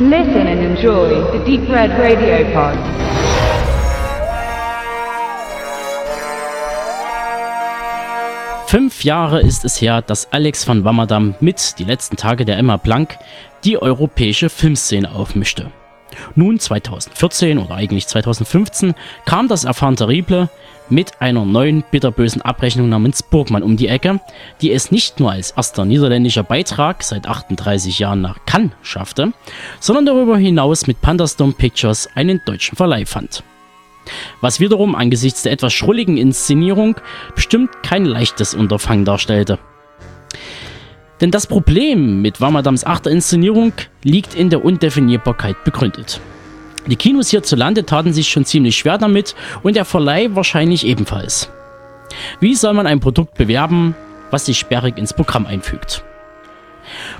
Listen and enjoy the Deep Red Radio Pod. Fünf Jahre ist es her, dass Alex van Wammerdam mit Die letzten Tage der Emma Blank die europäische Filmszene aufmischte. Nun 2014 oder eigentlich 2015 kam das Erfahren Terrible mit einer neuen bitterbösen Abrechnung namens Burgmann um die Ecke, die es nicht nur als erster niederländischer Beitrag seit 38 Jahren nach Cannes schaffte, sondern darüber hinaus mit Pandastorm Pictures einen deutschen Verleih fand. Was wiederum angesichts der etwas schrulligen Inszenierung bestimmt kein leichtes Unterfangen darstellte. Denn das Problem mit Wamadams achter Inszenierung liegt in der Undefinierbarkeit begründet. Die Kinos hierzulande taten sich schon ziemlich schwer damit und der Verleih wahrscheinlich ebenfalls. Wie soll man ein Produkt bewerben, was sich sperrig ins Programm einfügt?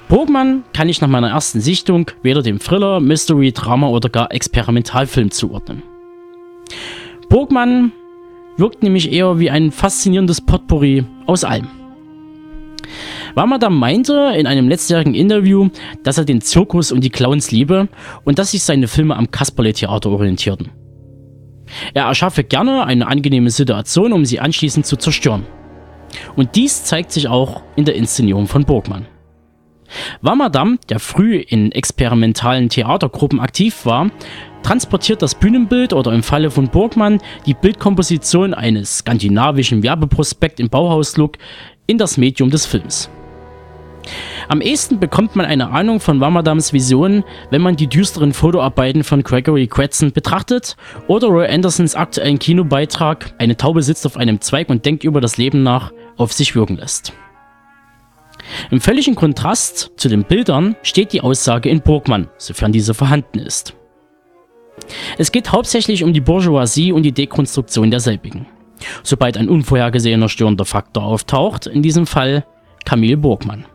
Burgmann kann ich nach meiner ersten Sichtung weder dem Thriller, Mystery, Drama oder gar Experimentalfilm zuordnen. Burgmann wirkt nämlich eher wie ein faszinierendes Potpourri aus allem. Wamadam meinte in einem letztjährigen Interview, dass er den Zirkus und die Clowns liebe und dass sich seine Filme am Kasperle-Theater orientierten. Er erschaffe gerne eine angenehme Situation, um sie anschließend zu zerstören. Und dies zeigt sich auch in der Inszenierung von Burgmann. Wamadam, der früh in experimentalen Theatergruppen aktiv war, transportiert das Bühnenbild oder im Falle von Burgmann die Bildkomposition eines skandinavischen Werbeprospekt im Bauhauslook in das Medium des Films. Am ehesten bekommt man eine Ahnung von Wamadams Vision, wenn man die düsteren Fotoarbeiten von Gregory Cretson betrachtet oder Roy Andersons aktuellen Kinobeitrag Eine Taube sitzt auf einem Zweig und denkt über das Leben nach auf sich wirken lässt. Im völligen Kontrast zu den Bildern steht die Aussage in Burgmann, sofern diese vorhanden ist. Es geht hauptsächlich um die Bourgeoisie und die Dekonstruktion derselbigen. Sobald ein unvorhergesehener störender Faktor auftaucht, in diesem Fall Camille Burgmann.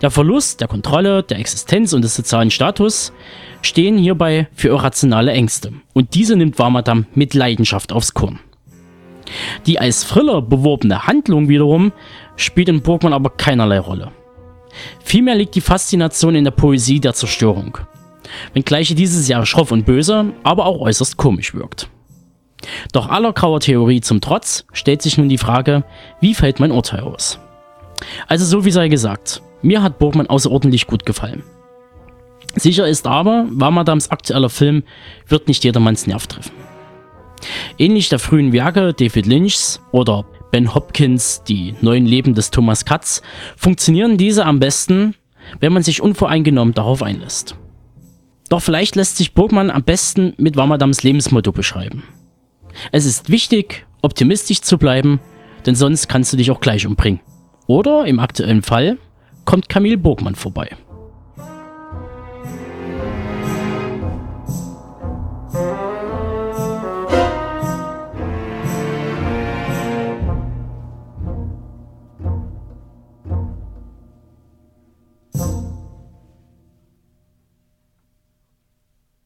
Der Verlust der Kontrolle, der Existenz und des sozialen Status stehen hierbei für irrationale Ängste. Und diese nimmt Warmadam mit Leidenschaft aufs Korn. Die als Thriller beworbene Handlung wiederum spielt in Burgmann aber keinerlei Rolle. Vielmehr liegt die Faszination in der Poesie der Zerstörung. Wenngleich dieses Jahr schroff und böse, aber auch äußerst komisch wirkt. Doch aller grauer Theorie zum Trotz stellt sich nun die Frage, wie fällt mein Urteil aus? Also so wie sei gesagt, mir hat Burgmann außerordentlich gut gefallen. Sicher ist aber, Wamadams aktueller Film wird nicht jedermanns Nerv treffen. Ähnlich der frühen Werke David Lynchs oder Ben Hopkins Die neuen Leben des Thomas Katz funktionieren diese am besten, wenn man sich unvoreingenommen darauf einlässt. Doch vielleicht lässt sich Burgmann am besten mit Wamadams Lebensmotto beschreiben. Es ist wichtig, optimistisch zu bleiben, denn sonst kannst du dich auch gleich umbringen. Oder im aktuellen Fall kommt Camille Burgmann vorbei.